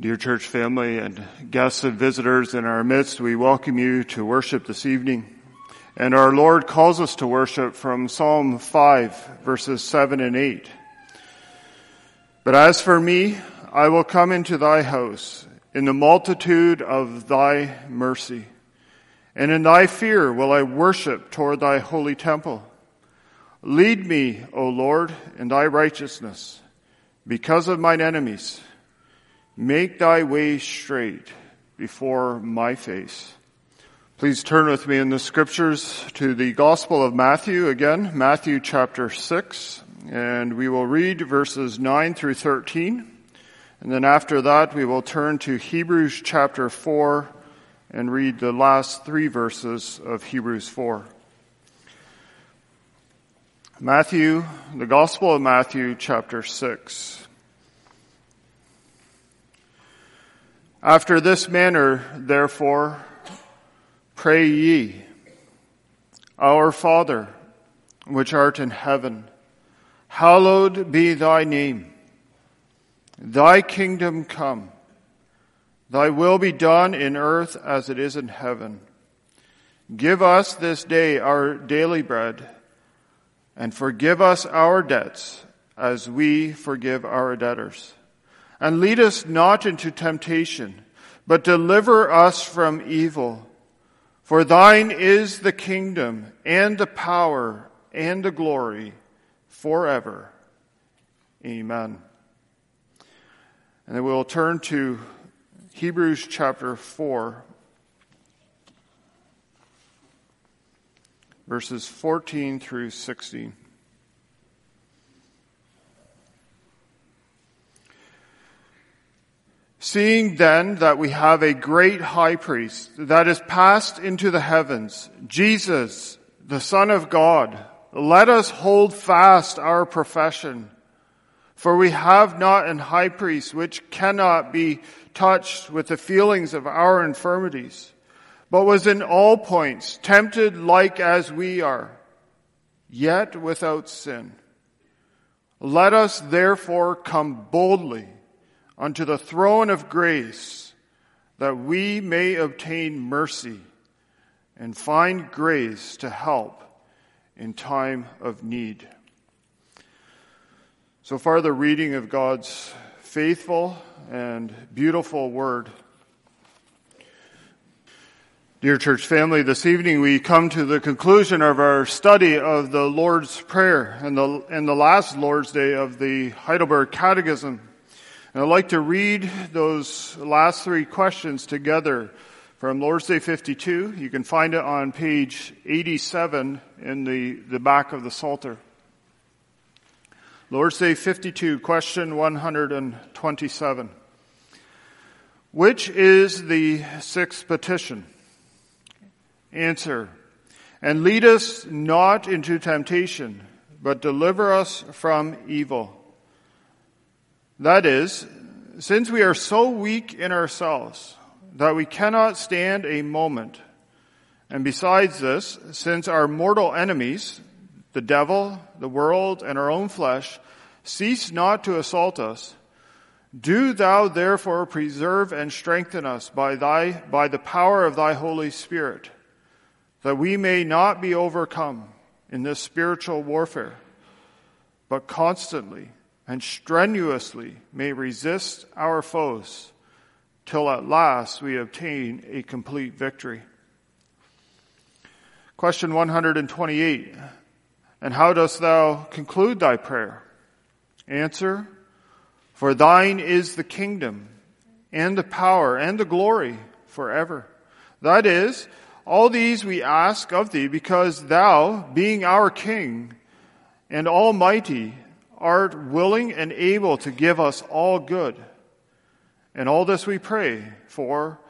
Dear church family and guests and visitors in our midst, we welcome you to worship this evening. And our Lord calls us to worship from Psalm 5 verses 7 and 8. But as for me, I will come into thy house in the multitude of thy mercy. And in thy fear will I worship toward thy holy temple. Lead me, O Lord, in thy righteousness because of mine enemies. Make thy way straight before my face. Please turn with me in the scriptures to the Gospel of Matthew again, Matthew chapter 6, and we will read verses 9 through 13. And then after that, we will turn to Hebrews chapter 4 and read the last three verses of Hebrews 4. Matthew, the Gospel of Matthew chapter 6. After this manner, therefore, pray ye, Our Father, which art in heaven, hallowed be thy name. Thy kingdom come. Thy will be done in earth as it is in heaven. Give us this day our daily bread, and forgive us our debts as we forgive our debtors and lead us not into temptation, but deliver us from evil. For thine is the kingdom and the power and the glory forever. Amen. And then we'll turn to Hebrews chapter 4, verses 14 through 16. Seeing then that we have a great high priest that is passed into the heavens, Jesus, the Son of God, let us hold fast our profession. For we have not an high priest which cannot be touched with the feelings of our infirmities, but was in all points tempted like as we are, yet without sin. Let us therefore come boldly unto the throne of grace that we may obtain mercy and find grace to help in time of need. So far, the reading of God's faithful and beautiful word. Dear church family, this evening we come to the conclusion of our study of the Lord's Prayer and the, and the last Lord's Day of the Heidelberg Catechism. And I'd like to read those last three questions together from Lord's Day 52. You can find it on page 87 in the, the back of the Psalter. Lord's Day 52, question 127. Which is the sixth petition? Answer. And lead us not into temptation, but deliver us from evil. That is, since we are so weak in ourselves that we cannot stand a moment, and besides this, since our mortal enemies, the devil, the world, and our own flesh, cease not to assault us, do thou therefore preserve and strengthen us by thy, by the power of thy Holy Spirit, that we may not be overcome in this spiritual warfare, but constantly and strenuously may resist our foes till at last we obtain a complete victory. Question 128. And how dost thou conclude thy prayer? Answer, for thine is the kingdom and the power and the glory forever. That is, all these we ask of thee because thou, being our king and almighty, art willing and able to give us all good. And all this we pray for,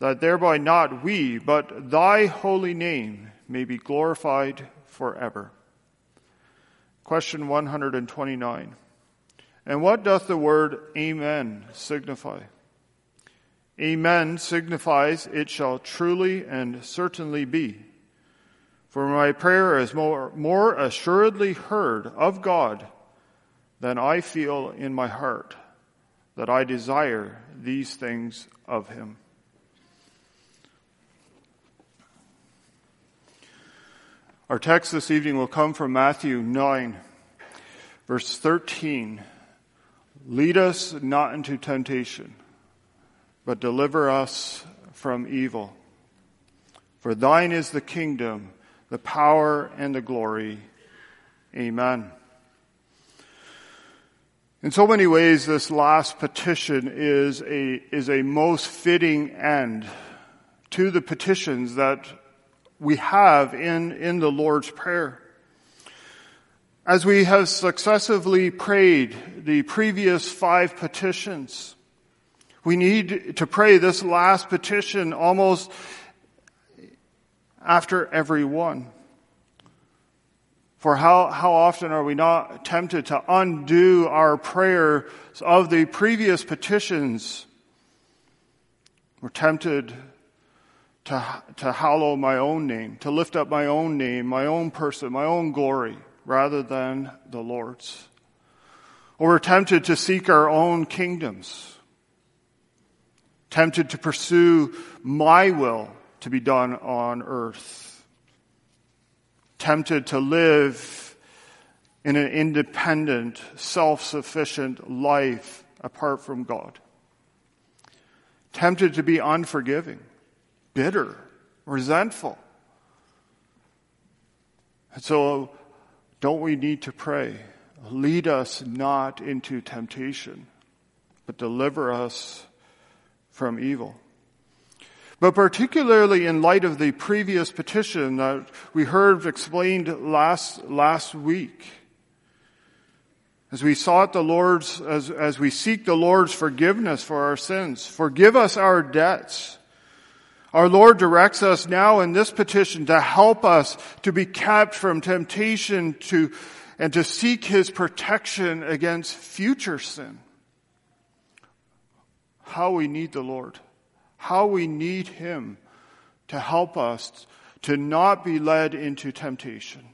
that thereby not we, but thy holy name may be glorified forever. Question 129. And what doth the word Amen signify? Amen signifies it shall truly and certainly be. For my prayer is more, more assuredly heard of God than I feel in my heart that I desire these things of him. Our text this evening will come from Matthew 9, verse 13. Lead us not into temptation, but deliver us from evil. For thine is the kingdom, the power, and the glory. Amen. In so many ways, this last petition is a, is a most fitting end to the petitions that we have in, in the Lord's Prayer. As we have successively prayed the previous five petitions, we need to pray this last petition almost after every one. For how, how often are we not tempted to undo our prayers of the previous petitions? We're tempted to, to hallow my own name, to lift up my own name, my own person, my own glory, rather than the Lord's. Or we're tempted to seek our own kingdoms, tempted to pursue my will to be done on earth tempted to live in an independent, self-sufficient life apart from God. Tempted to be unforgiving, bitter, resentful. And so, don't we need to pray? Lead us not into temptation, but deliver us from evil. But particularly in light of the previous petition that we heard explained last, last week, as we sought the Lord's, as, as we seek the Lord's forgiveness for our sins, forgive us our debts. Our Lord directs us now in this petition to help us to be kept from temptation to, and to seek His protection against future sin. How we need the Lord how we need Him to help us to not be led into temptation.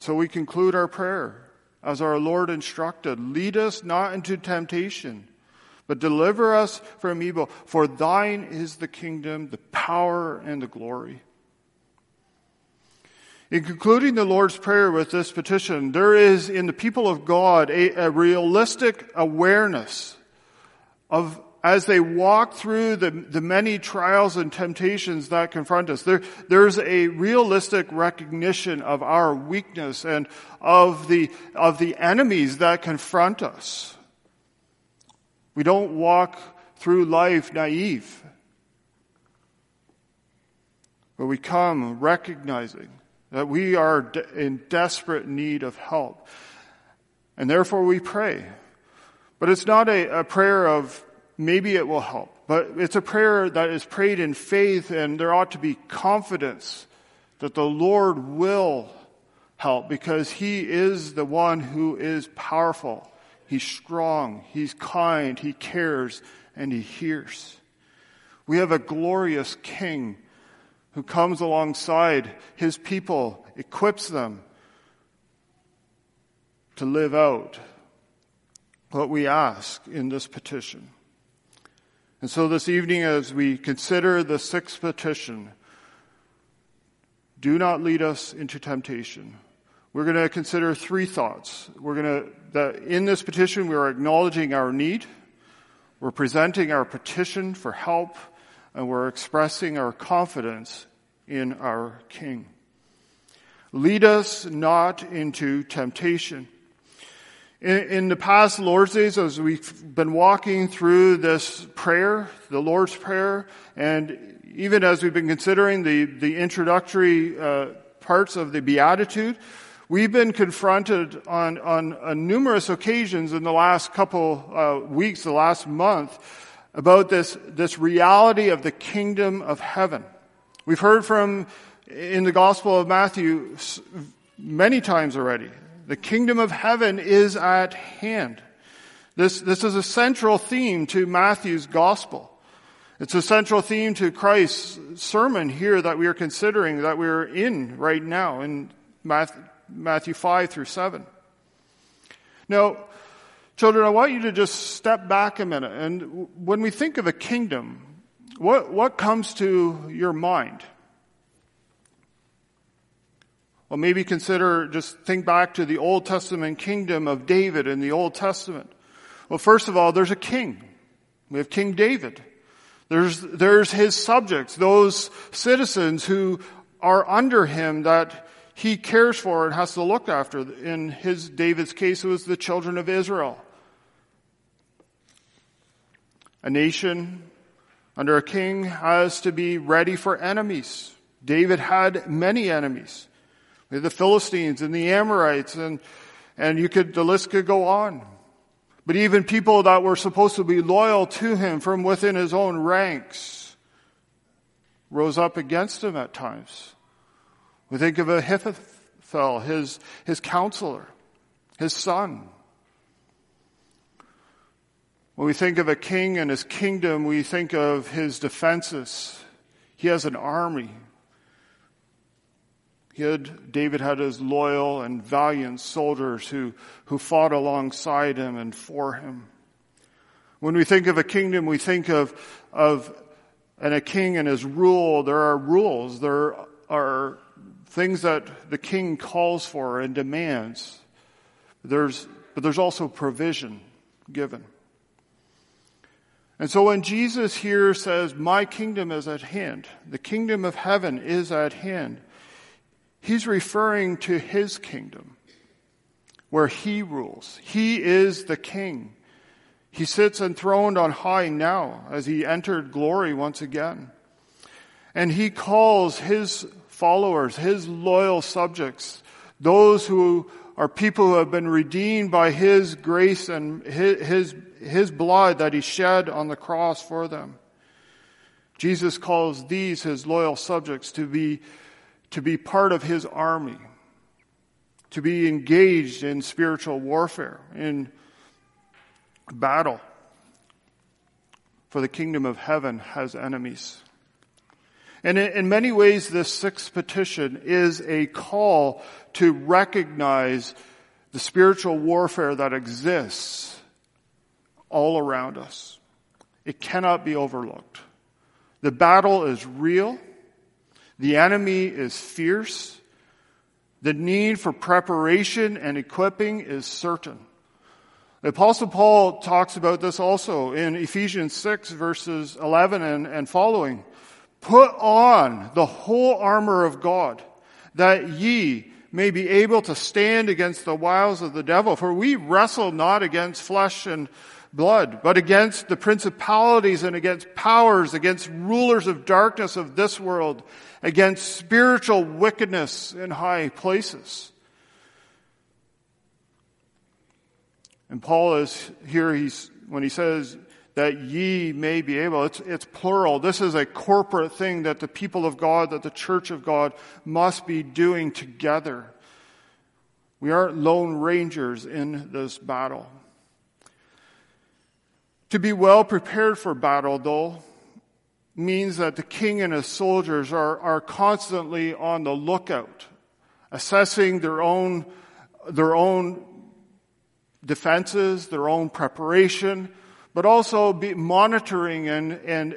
So we conclude our prayer as our Lord instructed lead us not into temptation, but deliver us from evil. For thine is the kingdom, the power, and the glory. In concluding the Lord's Prayer with this petition, there is in the people of God a, a realistic awareness of as they walk through the, the many trials and temptations that confront us, there, there's a realistic recognition of our weakness and of the, of the enemies that confront us. We don't walk through life naive, but we come recognizing that we are in desperate need of help. And therefore we pray. But it's not a, a prayer of maybe it will help. But it's a prayer that is prayed in faith, and there ought to be confidence that the Lord will help because He is the one who is powerful. He's strong, He's kind, He cares, and He hears. We have a glorious King who comes alongside His people, equips them to live out what we ask in this petition. And so this evening, as we consider the sixth petition, do not lead us into temptation. We're going to consider three thoughts. We're going to, that in this petition, we are acknowledging our need. We're presenting our petition for help and we're expressing our confidence in our King. Lead us not into temptation. In, in, the past Lord's Days, as we've been walking through this prayer, the Lord's Prayer, and even as we've been considering the, the introductory uh, parts of the Beatitude, we've been confronted on, on, on numerous occasions in the last couple uh, weeks, the last month, about this, this reality of the kingdom of heaven. We've heard from in the Gospel of Matthew many times already the kingdom of heaven is at hand. This, this is a central theme to Matthew's gospel. It's a central theme to Christ's sermon here that we are considering, that we're in right now in Matthew 5 through 7. Now, Children, I want you to just step back a minute. And when we think of a kingdom, what, what comes to your mind? Maybe consider, just think back to the Old Testament kingdom of David in the Old Testament. Well, first of all, there's a king. We have King David. There's, there's his subjects, those citizens who are under him that he cares for and has to look after. In his, David's case, it was the children of Israel. A nation under a king has to be ready for enemies. David had many enemies. The Philistines and the Amorites and, and you could, the list could go on. But even people that were supposed to be loyal to him from within his own ranks rose up against him at times. We think of Ahithophel, his, his counselor, his son. When we think of a king and his kingdom, we think of his defenses. He has an army. Had, David had his loyal and valiant soldiers who, who fought alongside him and for him. When we think of a kingdom, we think of, of and a king and his rule. There are rules. There are things that the king calls for and demands. There's, but there's also provision given. And so when Jesus here says, my kingdom is at hand, the kingdom of heaven is at hand, he's referring to his kingdom where he rules. He is the king. He sits enthroned on high now as he entered glory once again. And he calls his followers, his loyal subjects, those who are people who have been redeemed by his grace and his, his, blood that he shed on the cross for them. Jesus calls these his loyal subjects to be, to be part of his army, to be engaged in spiritual warfare, in battle. For the kingdom of heaven has enemies. And in many ways, this sixth petition is a call to recognize the spiritual warfare that exists all around us. It cannot be overlooked. The battle is real. The enemy is fierce. The need for preparation and equipping is certain. The apostle Paul talks about this also in Ephesians 6 verses 11 and, and following. Put on the whole armor of God that ye may be able to stand against the wiles of the devil. For we wrestle not against flesh and blood, but against the principalities and against powers, against rulers of darkness of this world, against spiritual wickedness in high places. And Paul is here, he's, when he says, that ye may be able. It's, it's plural. This is a corporate thing that the people of God, that the church of God must be doing together. We aren't lone rangers in this battle. To be well prepared for battle, though, means that the king and his soldiers are, are constantly on the lookout, assessing their own, their own defenses, their own preparation, but also be monitoring and, and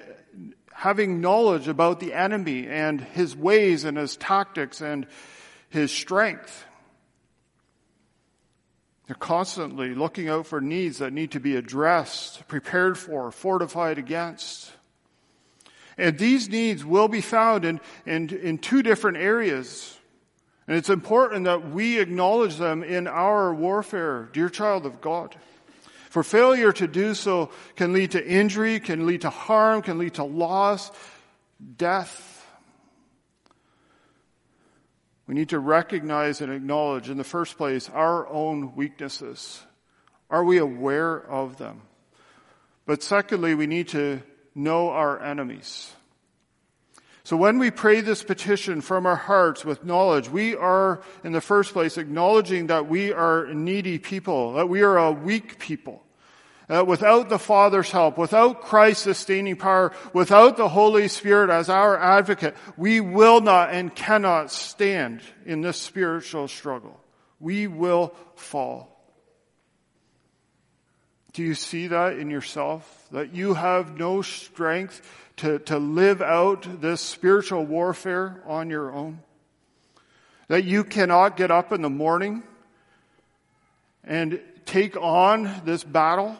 having knowledge about the enemy and his ways and his tactics and his strength. They're constantly looking out for needs that need to be addressed, prepared for, fortified against. And these needs will be found in, in, in two different areas. And it's important that we acknowledge them in our warfare, dear child of God. For failure to do so can lead to injury, can lead to harm, can lead to loss, death. We need to recognize and acknowledge, in the first place, our own weaknesses. Are we aware of them? But secondly, we need to know our enemies. So when we pray this petition from our hearts with knowledge, we are, in the first place, acknowledging that we are needy people, that we are a weak people. Uh, without the Father's help, without Christ's sustaining power, without the Holy Spirit as our advocate, we will not and cannot stand in this spiritual struggle. We will fall. Do you see that in yourself? That you have no strength to, to live out this spiritual warfare on your own? That you cannot get up in the morning and take on this battle?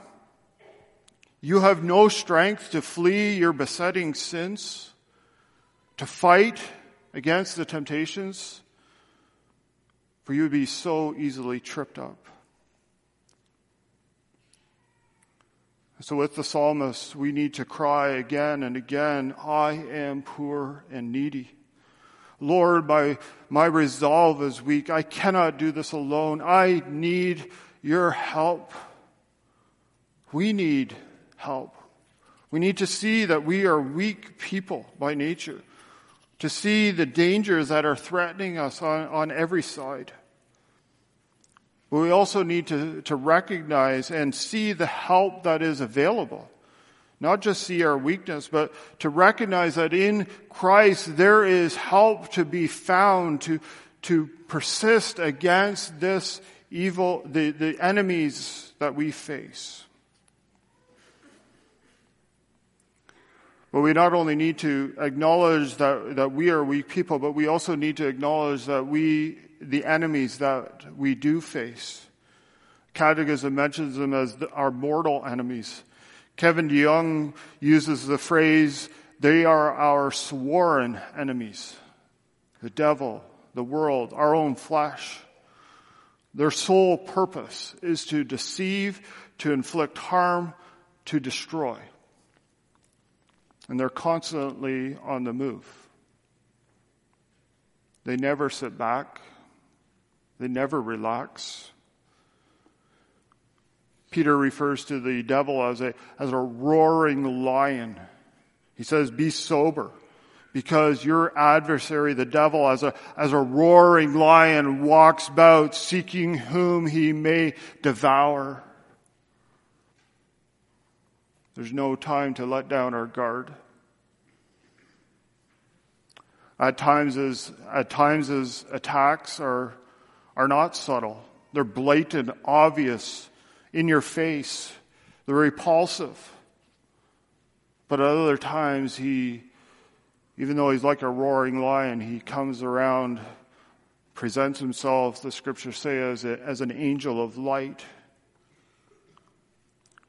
You have no strength to flee your besetting sins, to fight against the temptations, for you would be so easily tripped up. So with the psalmist, we need to cry again and again, I am poor and needy. Lord, my, my resolve is weak. I cannot do this alone. I need your help. We need help. We need to see that we are weak people by nature, to see the dangers that are threatening us on, on every side. But we also need to, to recognize and see the help that is available. Not just see our weakness, but to recognize that in Christ there is help to be found to, to persist against this evil, the, the enemies that we face. But we not only need to acknowledge that, that we are weak people, but we also need to acknowledge that we, the enemies that we do face. Catechism mentions them as the, our mortal enemies. Kevin DeYoung uses the phrase, they are our sworn enemies. The devil, the world, our own flesh. Their sole purpose is to deceive, to inflict harm, to destroy. And they're constantly on the move. They never sit back. They never relax. Peter refers to the devil as a, as a roaring lion. He says, be sober because your adversary, the devil, as a, as a roaring lion walks about seeking whom he may devour. There's no time to let down our guard. At times his, at times his attacks are, are not subtle. They're blatant, obvious, in your face. They're repulsive. But at other times he, even though he's like a roaring lion, he comes around, presents himself, the scriptures say, as, a, as an angel of light,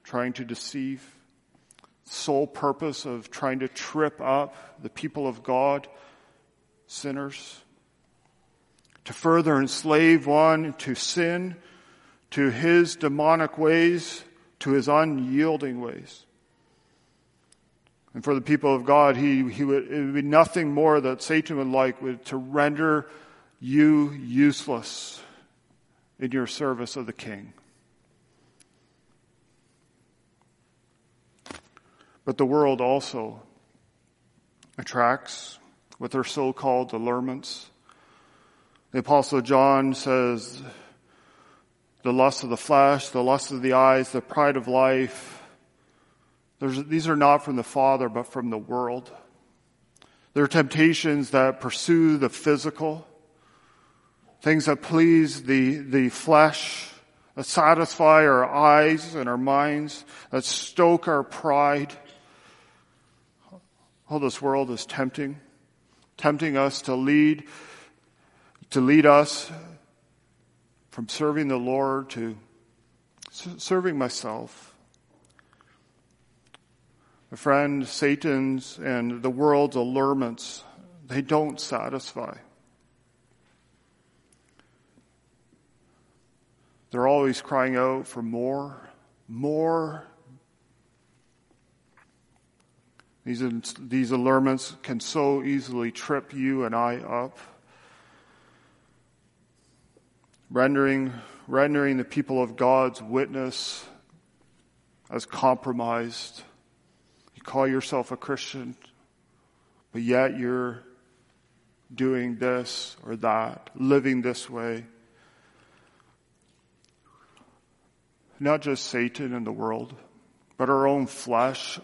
trying to deceive sole purpose of trying to trip up the people of God, sinners, to further enslave one to sin, to his demonic ways, to his unyielding ways. And for the people of God, he, he would, it would be nothing more that Satan would like would, to render you useless in your service of the king. But the world also attracts with their so-called allurements. The apostle John says, the lust of the flesh, the lust of the eyes, the pride of life, these are not from the Father, but from the world. They're temptations that pursue the physical, things that please the, the flesh, that satisfy our eyes and our minds, that stoke our pride. Oh, this world is tempting, tempting us to lead, to lead us from serving the Lord to serving myself. My friend, Satan's and the world's allurements, they don't satisfy. They're always crying out for more, more, These, these allurements can so easily trip you and I up. Rendering, rendering the people of God's witness as compromised. You call yourself a Christian, but yet you're doing this or that, living this way. Not just Satan and the world, but our own flesh,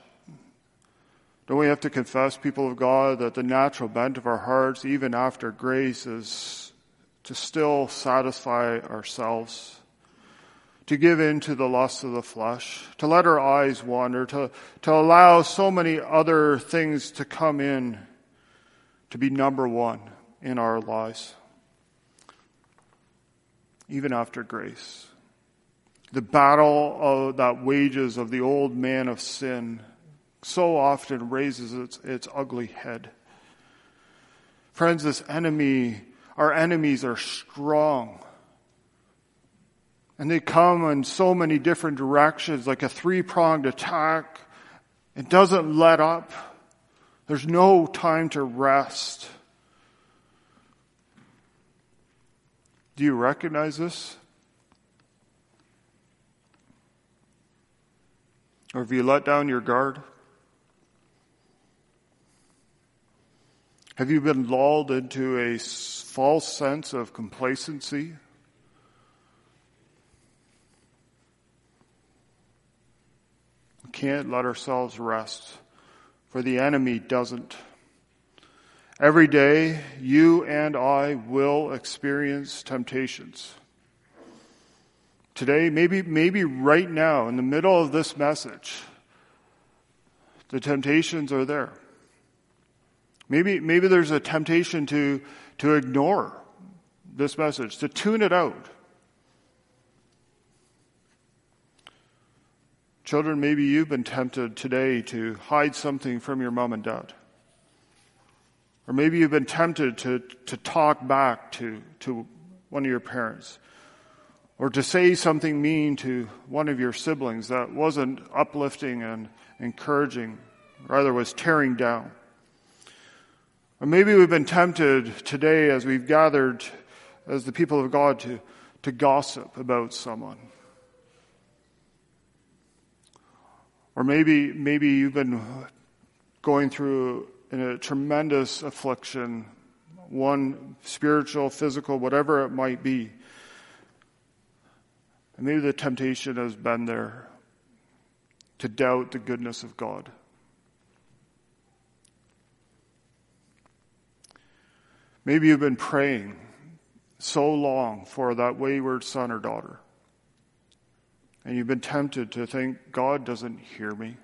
don't we have to confess, people of God, that the natural bent of our hearts, even after grace, is to still satisfy ourselves, to give in to the lusts of the flesh, to let our eyes wander, to, to allow so many other things to come in to be number one in our lives, even after grace. The battle of, that wages of the old man of sin so often raises its, its ugly head. Friends, this enemy, our enemies are strong. And they come in so many different directions, like a three pronged attack. It doesn't let up. There's no time to rest. Do you recognize this? Or have you let down your guard? Have you been lulled into a false sense of complacency? We can't let ourselves rest, for the enemy doesn't. Every day, you and I will experience temptations. Today, maybe, maybe right now, in the middle of this message, the temptations are there. Maybe, maybe there's a temptation to, to ignore this message, to tune it out. Children, maybe you've been tempted today to hide something from your mom and dad. Or maybe you've been tempted to, to talk back to, to one of your parents. Or to say something mean to one of your siblings that wasn't uplifting and encouraging, rather was tearing down. Maybe we've been tempted today as we've gathered as the people of God to, to gossip about someone. Or maybe, maybe you've been going through in a tremendous affliction, one spiritual, physical, whatever it might be. And maybe the temptation has been there to doubt the goodness of God. Maybe you've been praying so long for that wayward son or daughter. And you've been tempted to think, God doesn't hear me.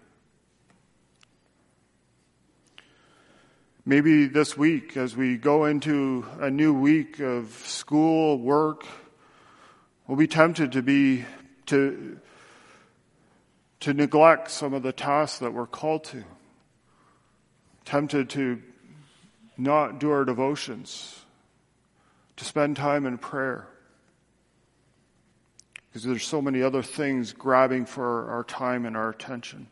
Maybe this week, as we go into a new week of school, work, we'll be tempted to be, to, to neglect some of the tasks that we're called to. Tempted to not do our devotions, to spend time in prayer. Because there's so many other things grabbing for our time and our attention.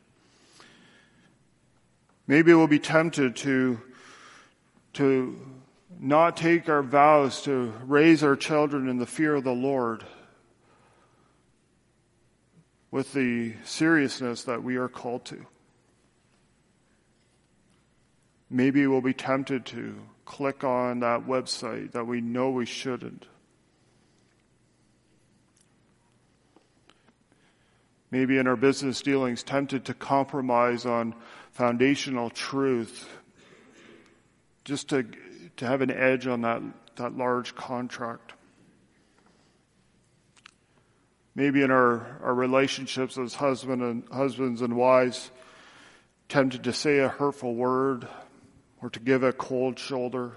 Maybe we'll be tempted to, to not take our vows to raise our children in the fear of the Lord with the seriousness that we are called to. Maybe we'll be tempted to click on that website that we know we shouldn't. Maybe in our business dealings, tempted to compromise on foundational truth just to, to have an edge on that, that large contract. Maybe in our, our relationships as husband and husbands and wives, tempted to say a hurtful word, or to give a cold shoulder.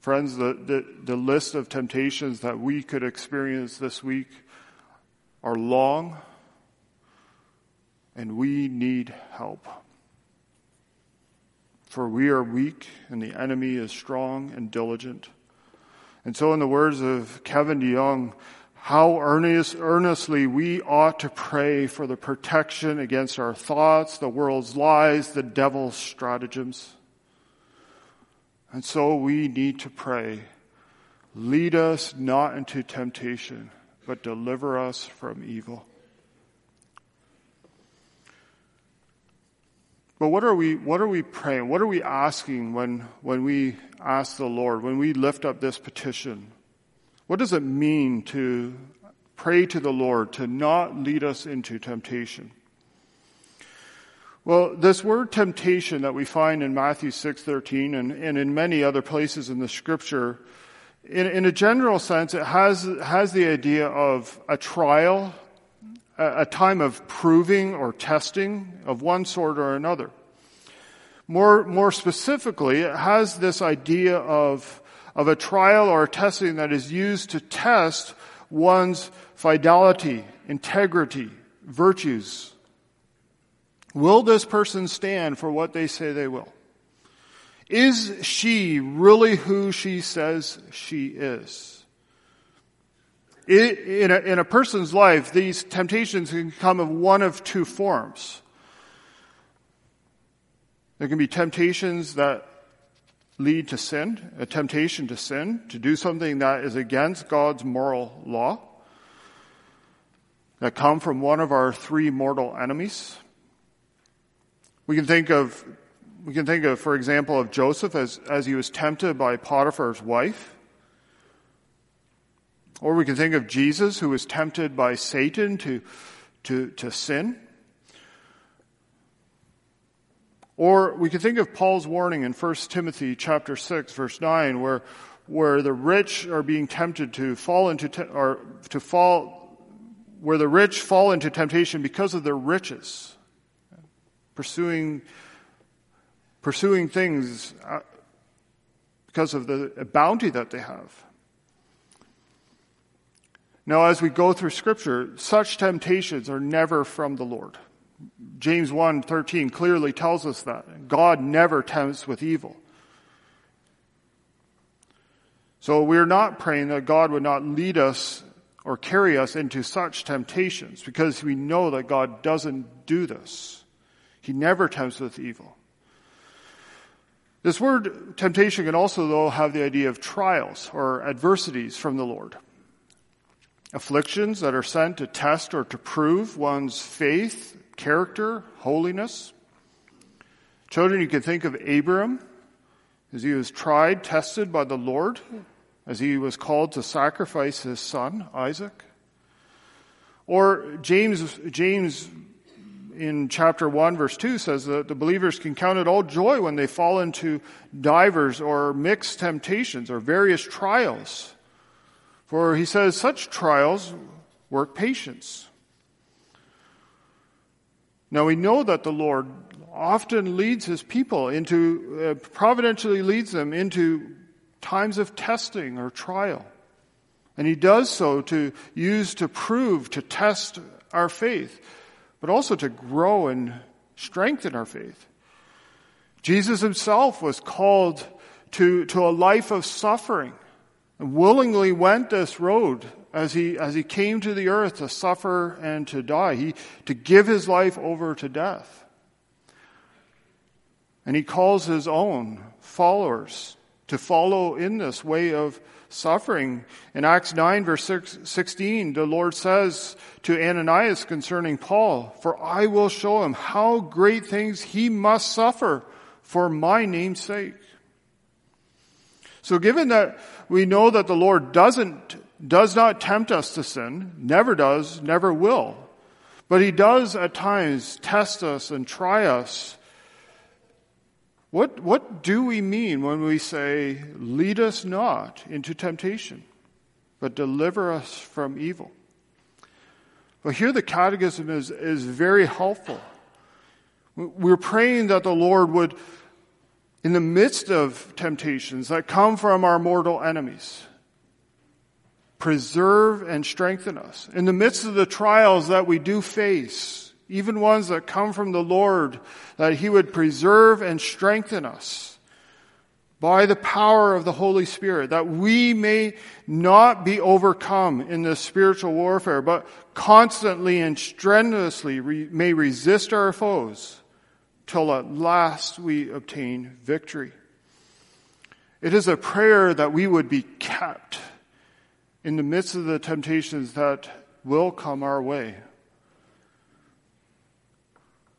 Friends, the, the, the list of temptations that we could experience this week are long, and we need help. For we are weak, and the enemy is strong and diligent. And so, in the words of Kevin DeYoung, how earnest, earnestly we ought to pray for the protection against our thoughts, the world's lies, the devil's stratagems. And so we need to pray, lead us not into temptation, but deliver us from evil. But what are we, what are we praying? What are we asking when, when we ask the Lord, when we lift up this petition? What does it mean to pray to the Lord to not lead us into temptation? Well, this word temptation that we find in Matthew 6:13 and, and in many other places in the scripture in, in a general sense, it has, has the idea of a trial, a, a time of proving or testing of one sort or another. More, more specifically, it has this idea of, of a trial or a testing that is used to test one's fidelity, integrity, virtues. Will this person stand for what they say they will? Is she really who she says she is? In a, in a person's life, these temptations can come of one of two forms. There can be temptations that lead to sin, a temptation to sin, to do something that is against God's moral law, that come from one of our three mortal enemies. We can think of, we can think of, for example, of Joseph as, as he was tempted by Potiphar's wife. Or we can think of Jesus who was tempted by Satan to, to, to sin. Or we can think of Paul's warning in 1 Timothy chapter 6 verse 9 where, where the rich are being tempted to fall into, te- or to fall, where the rich fall into temptation because of their riches. Pursuing, pursuing things uh, because of the bounty that they have. Now, as we go through scripture, such temptations are never from the Lord. James 1:13 clearly tells us that God never tempts with evil. So we're not praying that God would not lead us or carry us into such temptations because we know that God doesn't do this. He never tempts with evil. This word temptation can also though have the idea of trials or adversities from the Lord. Afflictions that are sent to test or to prove one's faith character, holiness. Children, you can think of Abram as he was tried, tested by the Lord, as he was called to sacrifice his son, Isaac. Or James, James in chapter 1 verse 2 says that the believers can count it all joy when they fall into divers or mixed temptations or various trials. For he says such trials work patience. Now we know that the Lord often leads his people into, uh, providentially leads them into times of testing or trial. And he does so to use to prove, to test our faith, but also to grow and strengthen our faith. Jesus himself was called to, to a life of suffering and willingly went this road as he, as he came to the earth to suffer and to die, he, to give his life over to death. And he calls his own followers to follow in this way of suffering. In Acts 9 verse 16, the Lord says to Ananias concerning Paul, For I will show him how great things he must suffer for my name's sake. So given that we know that the Lord doesn't does not tempt us to sin, never does, never will. But he does at times test us and try us. What, what do we mean when we say, lead us not into temptation, but deliver us from evil? Well, here the catechism is, is very helpful. We're praying that the Lord would, in the midst of temptations that come from our mortal enemies, preserve and strengthen us. In the midst of the trials that we do face, even ones that come from the Lord, that He would preserve and strengthen us by the power of the Holy Spirit, that we may not be overcome in this spiritual warfare, but constantly and strenuously re- may resist our foes till at last we obtain victory. It is a prayer that we would be kept in the midst of the temptations that will come our way.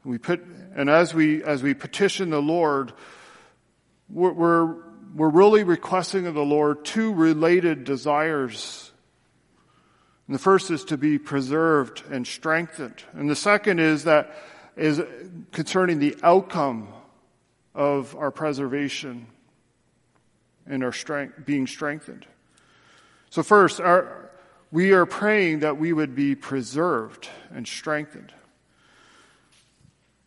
We put, and as we, as we petition the Lord, we're, we're, really requesting of the Lord two related desires. And the first is to be preserved and strengthened. And the second is that, is concerning the outcome of our preservation and our strength, being strengthened. So first, our, we are praying that we would be preserved and strengthened.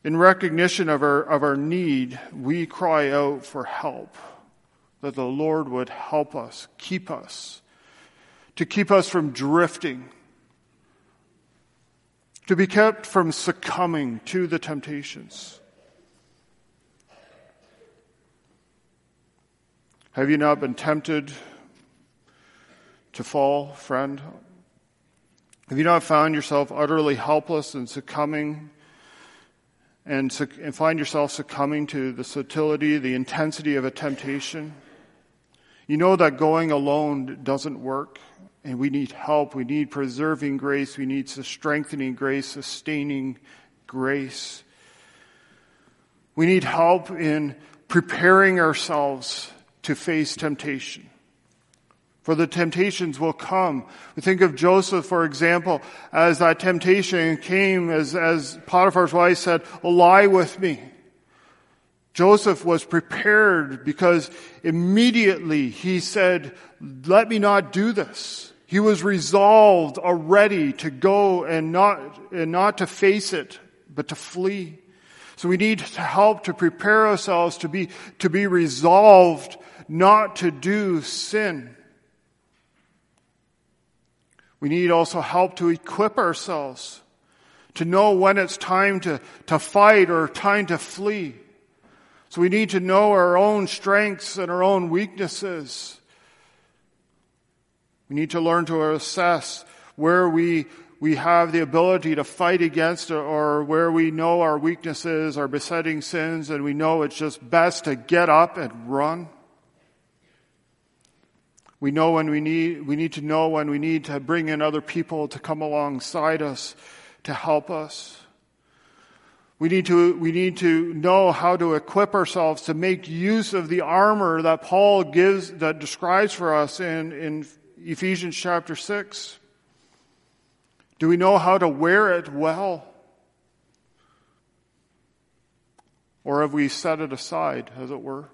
In recognition of our, of our need, we cry out for help, that the Lord would help us, keep us, to keep us from drifting, to be kept from succumbing to the temptations. Have you not been tempted to fall, friend? Have you not found yourself utterly helpless and succumbing and, and find yourself succumbing to the subtlety, the intensity of a temptation? You know that going alone doesn't work and we need help. We need preserving grace. We need strengthening grace, sustaining grace. We need help in preparing ourselves to face temptation. For the temptations will come. We think of Joseph, for example, as that temptation came, as, as Potiphar's wife said, lie with me. Joseph was prepared because immediately he said, let me not do this. He was resolved uh, already to go and not, and not to face it, but to flee. So we need to help to prepare ourselves to be, to be resolved not to do sin. We need also help to equip ourselves to know when it's time to, to fight or time to flee. So we need to know our own strengths and our own weaknesses. We need to learn to assess where we, we have the ability to fight against or where we know our weaknesses, our besetting sins, and we know it's just best to get up and run. We know when we need, we need to know when we need to bring in other people to come alongside us to help us. We need to, we need to know how to equip ourselves to make use of the armor that Paul gives, that describes for us in, in Ephesians chapter 6. Do we know how to wear it well? Or have we set it aside, as it were?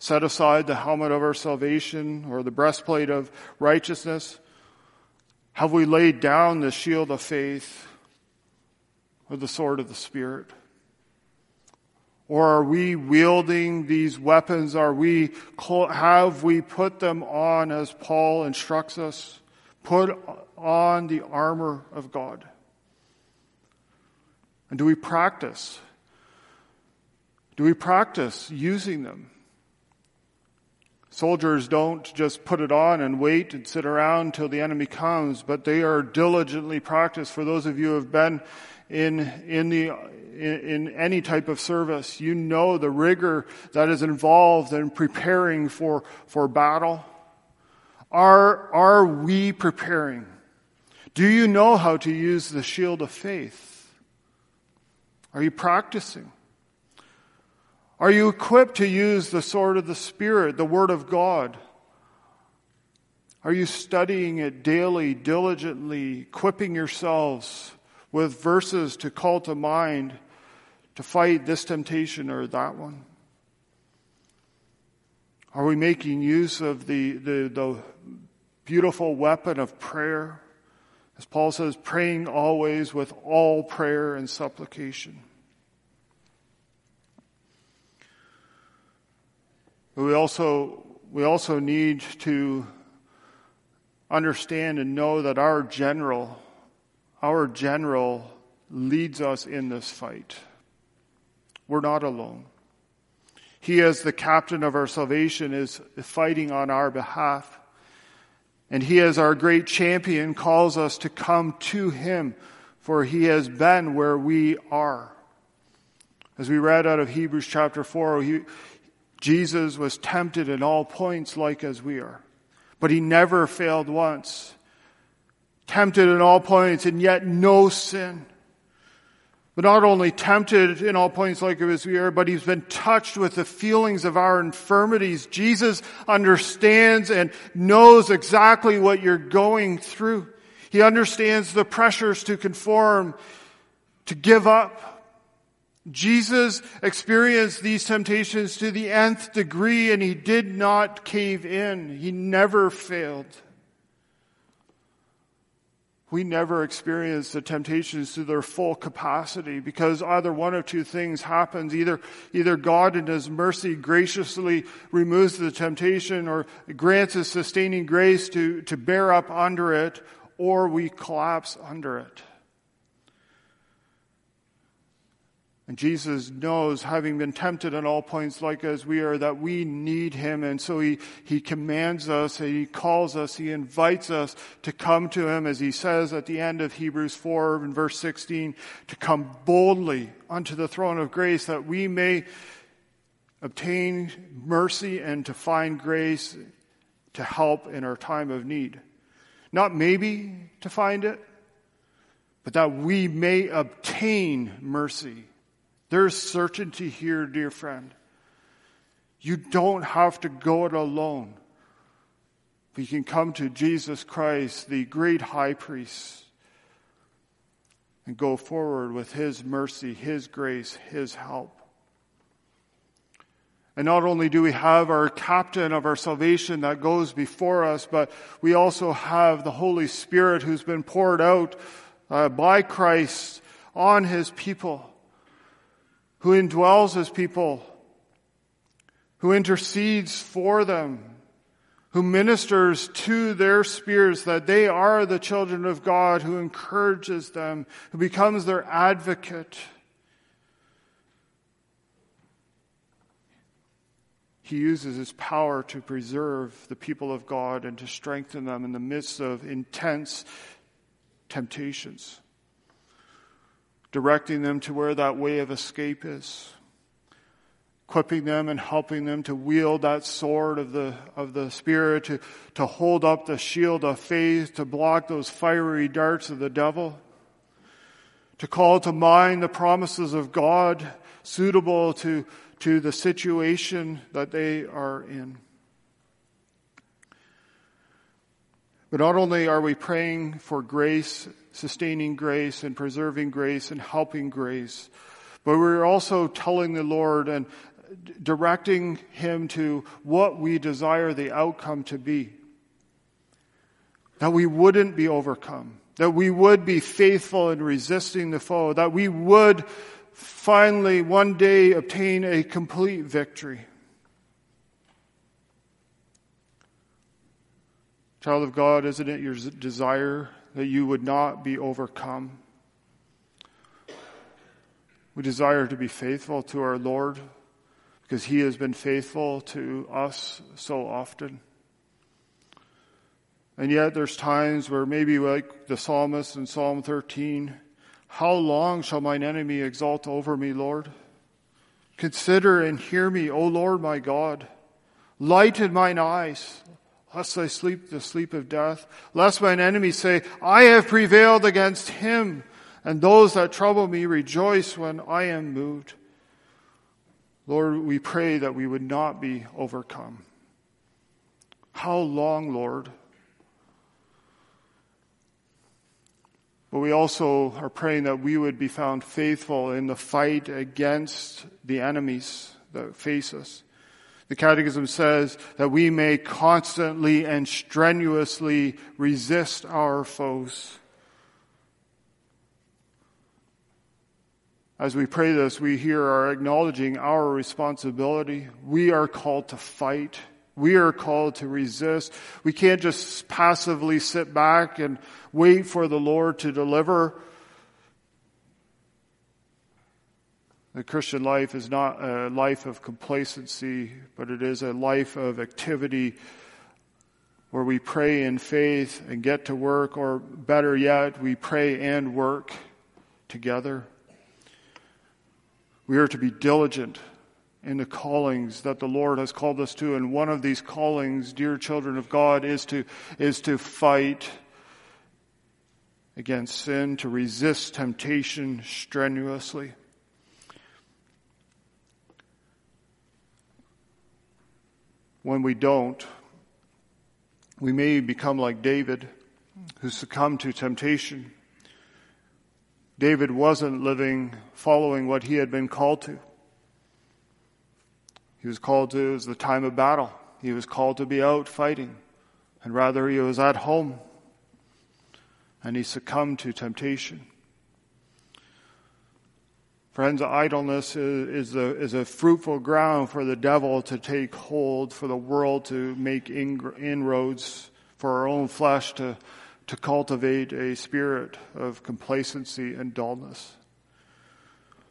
Set aside the helmet of our salvation or the breastplate of righteousness? Have we laid down the shield of faith or the sword of the Spirit? Or are we wielding these weapons? Are we, have we put them on as Paul instructs us? Put on the armor of God. And do we practice? Do we practice using them? Soldiers don't just put it on and wait and sit around till the enemy comes, but they are diligently practiced. For those of you who have been in, in the, in, in any type of service, you know the rigor that is involved in preparing for, for battle. Are, are we preparing? Do you know how to use the shield of faith? Are you practicing? Are you equipped to use the sword of the Spirit, the Word of God? Are you studying it daily, diligently, equipping yourselves with verses to call to mind to fight this temptation or that one? Are we making use of the, the, the beautiful weapon of prayer? As Paul says, praying always with all prayer and supplication. We also, we also need to understand and know that our general, our general leads us in this fight. We're not alone. He, as the captain of our salvation, is fighting on our behalf. And he, as our great champion, calls us to come to him, for he has been where we are. As we read out of Hebrews chapter 4, he, Jesus was tempted in all points like as we are, but he never failed once. Tempted in all points and yet no sin. But not only tempted in all points like as we are, but he's been touched with the feelings of our infirmities. Jesus understands and knows exactly what you're going through. He understands the pressures to conform, to give up, Jesus experienced these temptations to the nth degree and he did not cave in. He never failed. we never experience the temptations to their full capacity because either one of two things happens. Either, either God in His mercy graciously removes the temptation or grants us sustaining grace to, to bear up under it, or we collapse under it. And Jesus knows, having been tempted in all points like as we are, that we need Him. And so He, He commands us, He calls us, He invites us to come to Him, as He says at the end of Hebrews 4 in verse 16, to come boldly unto the throne of grace that we may obtain mercy and to find grace to help in our time of need. Not maybe to find it, but that we may obtain mercy there's certainty here, dear friend. You don't have to go it alone. We can come to Jesus Christ, the great high priest, and go forward with His mercy, His grace, His help. And not only do we have our captain of our salvation that goes before us, but we also have the Holy Spirit who's been poured out uh, by Christ on His people who indwells his people, who intercedes for them, who ministers to their spirits that they are the children of God, who encourages them, who becomes their advocate. He uses his power to preserve the people of God and to strengthen them in the midst of intense temptations directing them to where that way of escape is, equipping them and helping them to wield that sword of the, of the Spirit, to, to hold up the shield of faith, to block those fiery darts of the devil, to call to mind the promises of God suitable to, to the situation that they are in. But not only are we praying for grace sustaining grace and preserving grace and helping grace. But we're also telling the Lord and directing Him to what we desire the outcome to be. That we wouldn't be overcome. That we would be faithful in resisting the foe. That we would finally one day obtain a complete victory. Child of God, isn't it your desire that you would not be overcome. We desire to be faithful to our Lord because He has been faithful to us so often. And yet there's times where maybe like the psalmist in Psalm 13, how long shall mine enemy exalt over me, Lord? Consider and hear me, O Lord my God. Lighten mine eyes, lest I sleep the sleep of death, lest mine enemies say, I have prevailed against him, and those that trouble me rejoice when I am moved. Lord, we pray that we would not be overcome. How long, Lord? But we also are praying that we would be found faithful in the fight against the enemies that face us. The Catechism says that we may constantly and strenuously resist our foes. As we pray this, we here are acknowledging our responsibility. We are called to fight. We are called to resist. We can't just passively sit back and wait for the Lord to deliver. The Christian life is not a life of complacency, but it is a life of activity where we pray in faith and get to work, or better yet, we pray and work together. We are to be diligent in the callings that the Lord has called us to, and one of these callings, dear children of God, is to, is to fight against sin, to resist temptation strenuously. When we don't, we may become like David, who succumbed to temptation. David wasn't living following what he had been called to. He was called to, it was the time of battle. He was called to be out fighting, and rather he was at home. and he succumbed to temptation. Friends, idleness is, is, a, is a fruitful ground for the devil to take hold, for the world to make inroads, for our own flesh to, to cultivate a spirit of complacency and dullness.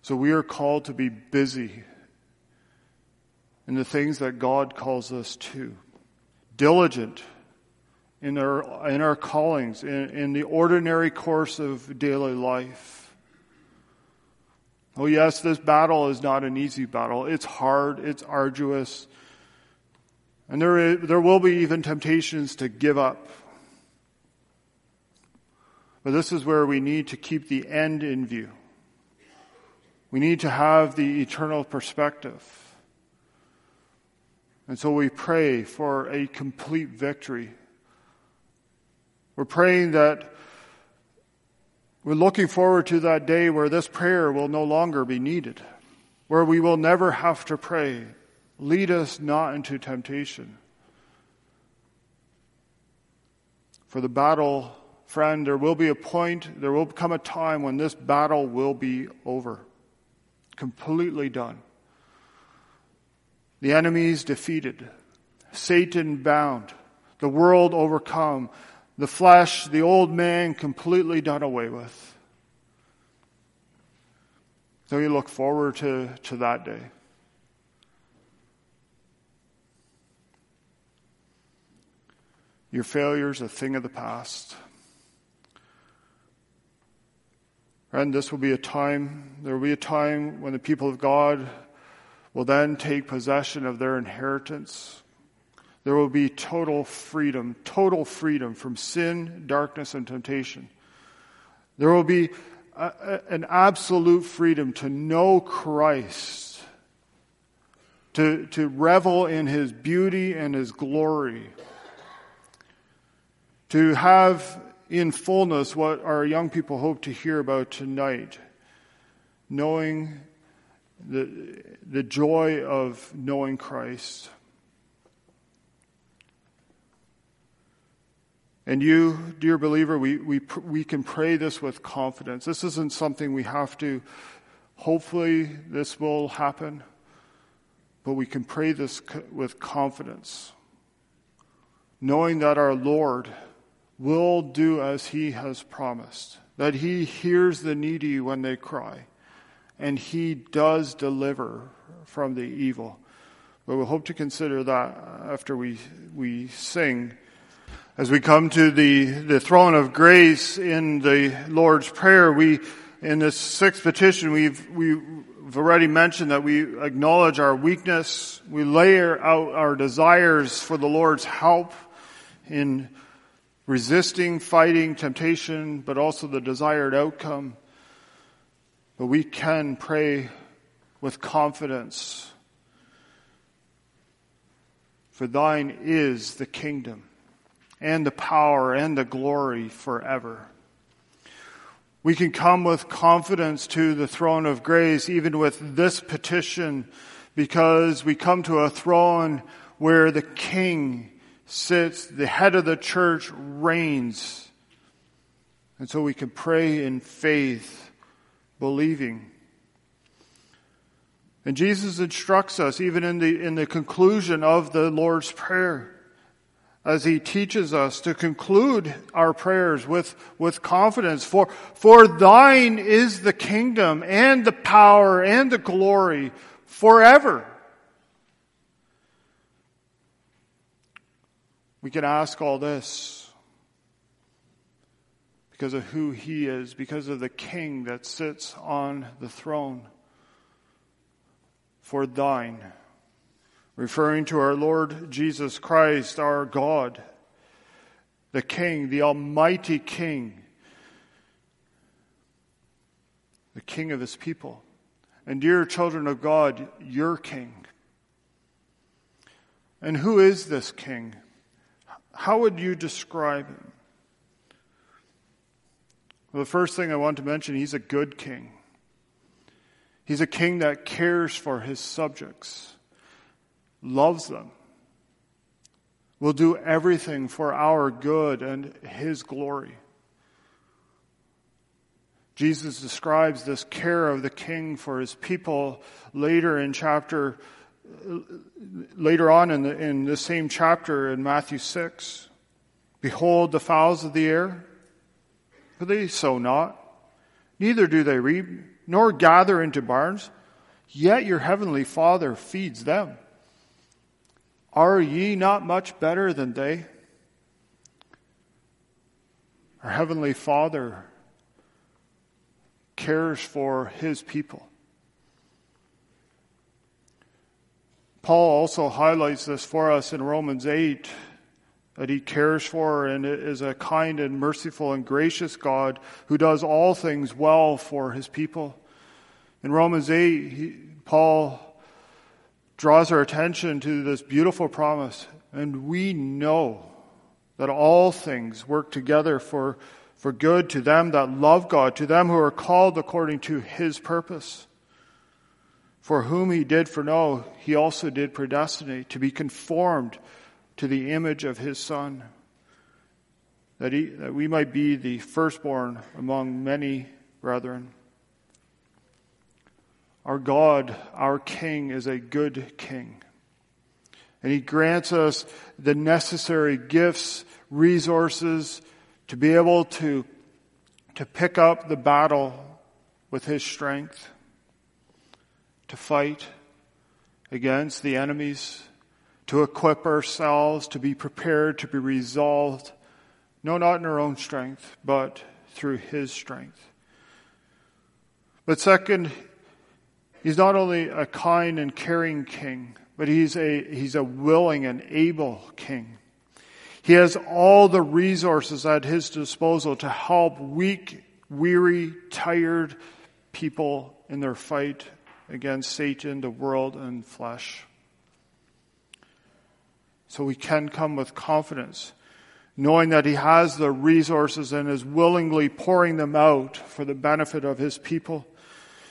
So we are called to be busy in the things that God calls us to, diligent in our, in our callings, in, in the ordinary course of daily life. Oh, yes, this battle is not an easy battle. It's hard, it's arduous. And there, is, there will be even temptations to give up. But this is where we need to keep the end in view. We need to have the eternal perspective. And so we pray for a complete victory we're praying that we're looking forward to that day where this prayer will no longer be needed, where we will never have to pray, lead us not into temptation. For the battle, friend, there will be a point, there will come a time when this battle will be over, completely done. The enemies defeated, Satan bound, the world overcome, the flesh, the old man completely done away with. So you look forward to, to that day. Your failure is a thing of the past. And this will be a time, there will be a time when the people of God will then take possession of their inheritance. There will be total freedom, total freedom from sin, darkness, and temptation. There will be a, a, an absolute freedom to know Christ, to, to revel in his beauty and his glory, to have in fullness what our young people hope to hear about tonight, knowing the, the joy of knowing Christ. And you, dear believer, we, we, we can pray this with confidence. This isn't something we have to, hopefully, this will happen, but we can pray this with confidence, knowing that our Lord will do as he has promised, that he hears the needy when they cry, and he does deliver from the evil. But we hope to consider that after we, we sing. As we come to the, the throne of grace in the Lord's Prayer, we, in this sixth petition, we've, we've already mentioned that we acknowledge our weakness. We lay out our desires for the Lord's help in resisting, fighting temptation, but also the desired outcome. But we can pray with confidence. For thine is the kingdom and the power and the glory forever. We can come with confidence to the throne of grace, even with this petition, because we come to a throne where the king sits, the head of the church reigns. And so we can pray in faith, believing. And Jesus instructs us, even in the, in the conclusion of the Lord's Prayer, as he teaches us to conclude our prayers with, with confidence. For, for thine is the kingdom and the power and the glory forever. We can ask all this because of who he is, because of the king that sits on the throne. For thine referring to our Lord Jesus Christ, our God, the King, the Almighty King, the King of His people. And dear children of God, your King. And who is this King? How would you describe him? Well, the first thing I want to mention, he's a good king. He's a king that cares for his subjects loves them, will do everything for our good and His glory. Jesus describes this care of the king for his people later in chapter, later on in the, in the same chapter in Matthew 6. Behold the fowls of the air, for they sow not, neither do they reap, nor gather into barns, yet your heavenly Father feeds them. Are ye not much better than they? Our Heavenly Father cares for His people. Paul also highlights this for us in Romans 8 that he cares for and is a kind and merciful and gracious God who does all things well for his people. In Romans 8, he, Paul draws our attention to this beautiful promise, and we know that all things work together for, for good to them that love God, to them who are called according to his purpose. For whom he did foreknow, he also did predestinate to be conformed to the image of his Son, that, he, that we might be the firstborn among many brethren. Our God, our King, is a good King. And He grants us the necessary gifts, resources to be able to, to pick up the battle with His strength, to fight against the enemies, to equip ourselves, to be prepared, to be resolved, no, not in our own strength, but through His strength. But second, He's not only a kind and caring king, but he's a, he's a willing and able king. He has all the resources at his disposal to help weak, weary, tired people in their fight against Satan, the world, and flesh. So we can come with confidence, knowing that he has the resources and is willingly pouring them out for the benefit of his people.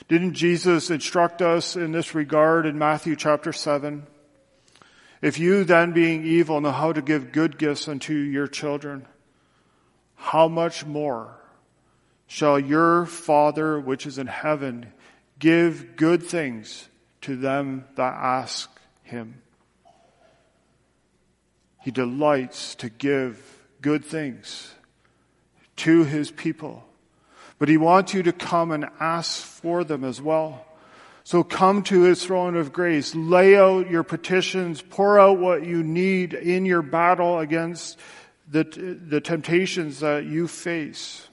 Didn't Jesus instruct us in this regard in Matthew chapter 7? If you then being evil know how to give good gifts unto your children, how much more shall your Father which is in heaven give good things to them that ask him? He delights to give good things to his people. But he wants you to come and ask for them as well. So come to his throne of grace, lay out your petitions, pour out what you need in your battle against the, the temptations that you face.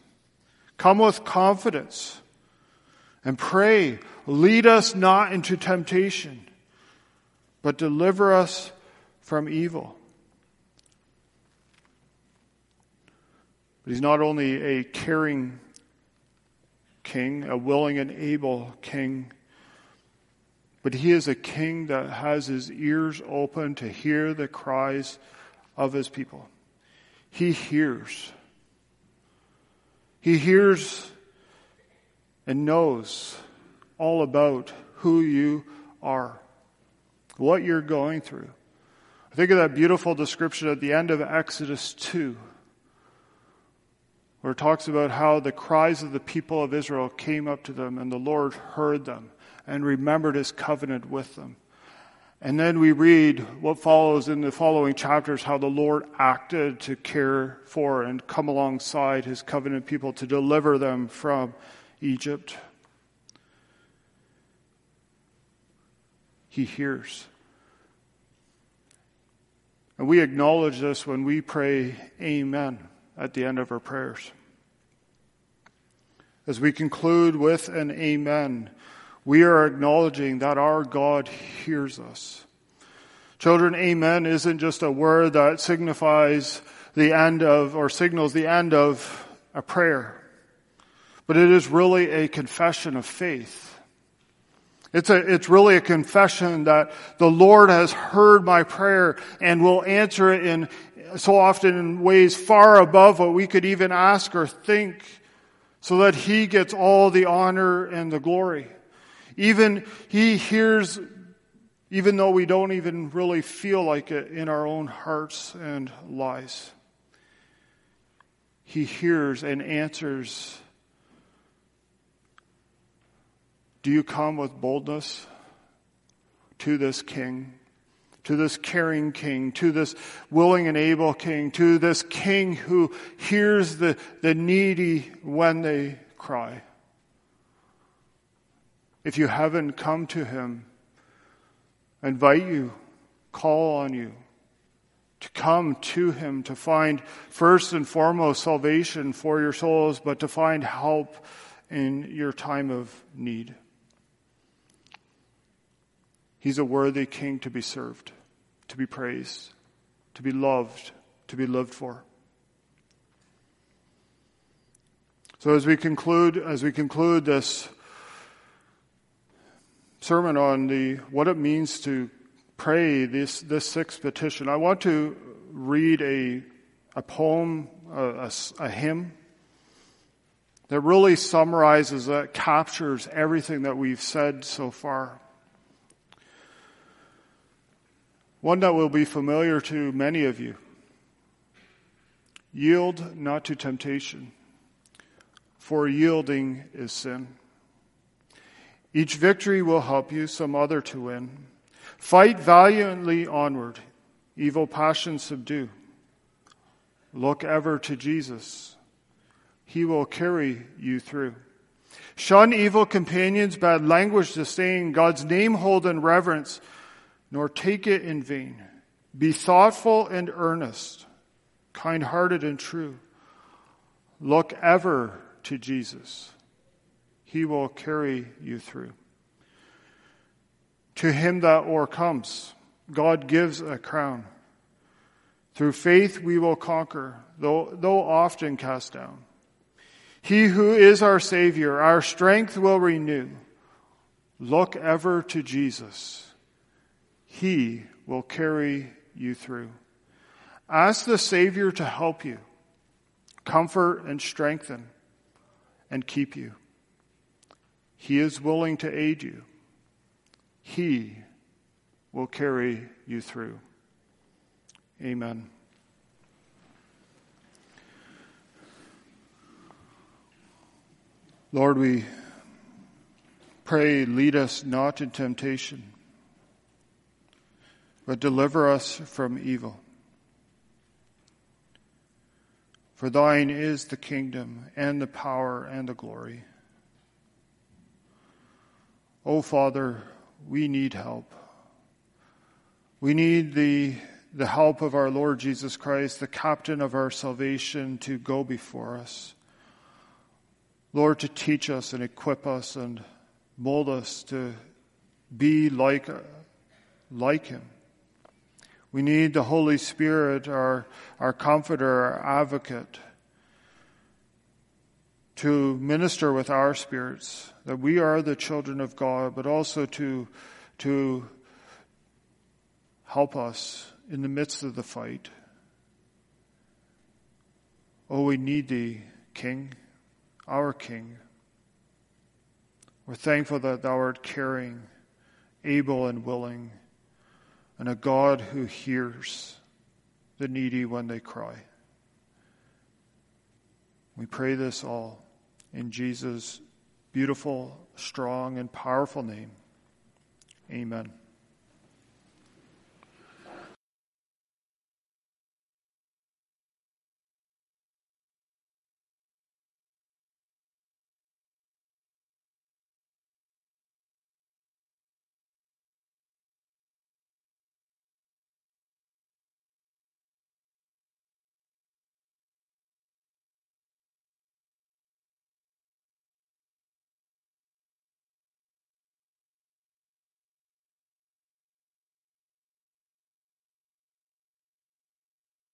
Come with confidence and pray, lead us not into temptation, but deliver us from evil. But he's not only a caring king, a willing and able king. But he is a king that has his ears open to hear the cries of his people. He hears. He hears and knows all about who you are, what you're going through. Think of that beautiful description at the end of Exodus 2 where it talks about how the cries of the people of Israel came up to them and the Lord heard them and remembered his covenant with them. And then we read what follows in the following chapters how the Lord acted to care for and come alongside his covenant people to deliver them from Egypt. He hears. And we acknowledge this when we pray, Amen at the end of our prayers. As we conclude with an amen, we are acknowledging that our God hears us. Children, amen isn't just a word that signifies the end of or signals the end of a prayer, but it is really a confession of faith. It's a, it's really a confession that the Lord has heard my prayer and will answer it in, so often in ways far above what we could even ask or think, so that He gets all the honor and the glory. Even He hears, even though we don't even really feel like it in our own hearts and lives. He hears and answers Do you come with boldness to this King? To this caring king, to this willing and able king, to this king who hears the, the needy when they cry. If you haven't come to him, I invite you, call on you to come to him to find first and foremost salvation for your souls, but to find help in your time of need. He's a worthy king to be served to be praised, to be loved, to be lived for. So as we conclude, as we conclude this sermon on the what it means to pray this this sixth petition, I want to read a a poem, a, a, a hymn that really summarizes, that captures everything that we've said so far. One that will be familiar to many of you. Yield not to temptation, for yielding is sin. Each victory will help you some other to win. Fight valiantly onward, evil passions subdue. Look ever to Jesus. He will carry you through. Shun evil companions, bad language disdain, God's name hold in reverence nor take it in vain. Be thoughtful and earnest, kind hearted and true. Look ever to Jesus. He will carry you through. To him that o'ercomes, God gives a crown. Through faith we will conquer, though, though often cast down. He who is our Savior, our strength will renew. Look ever to Jesus. He will carry you through. Ask the Savior to help you, comfort and strengthen, and keep you. He is willing to aid you. He will carry you through. Amen. Lord, we pray, lead us not in temptation but deliver us from evil. For thine is the kingdom and the power and the glory. O oh, Father, we need help. We need the, the help of our Lord Jesus Christ, the captain of our salvation, to go before us. Lord, to teach us and equip us and mold us to be like, like him. We need the Holy Spirit, our, our comforter, our advocate, to minister with our spirits that we are the children of God, but also to, to help us in the midst of the fight. Oh, we need thee, King, our King. We're thankful that thou art caring, able, and willing and a God who hears the needy when they cry. We pray this all in Jesus' beautiful, strong, and powerful name. Amen.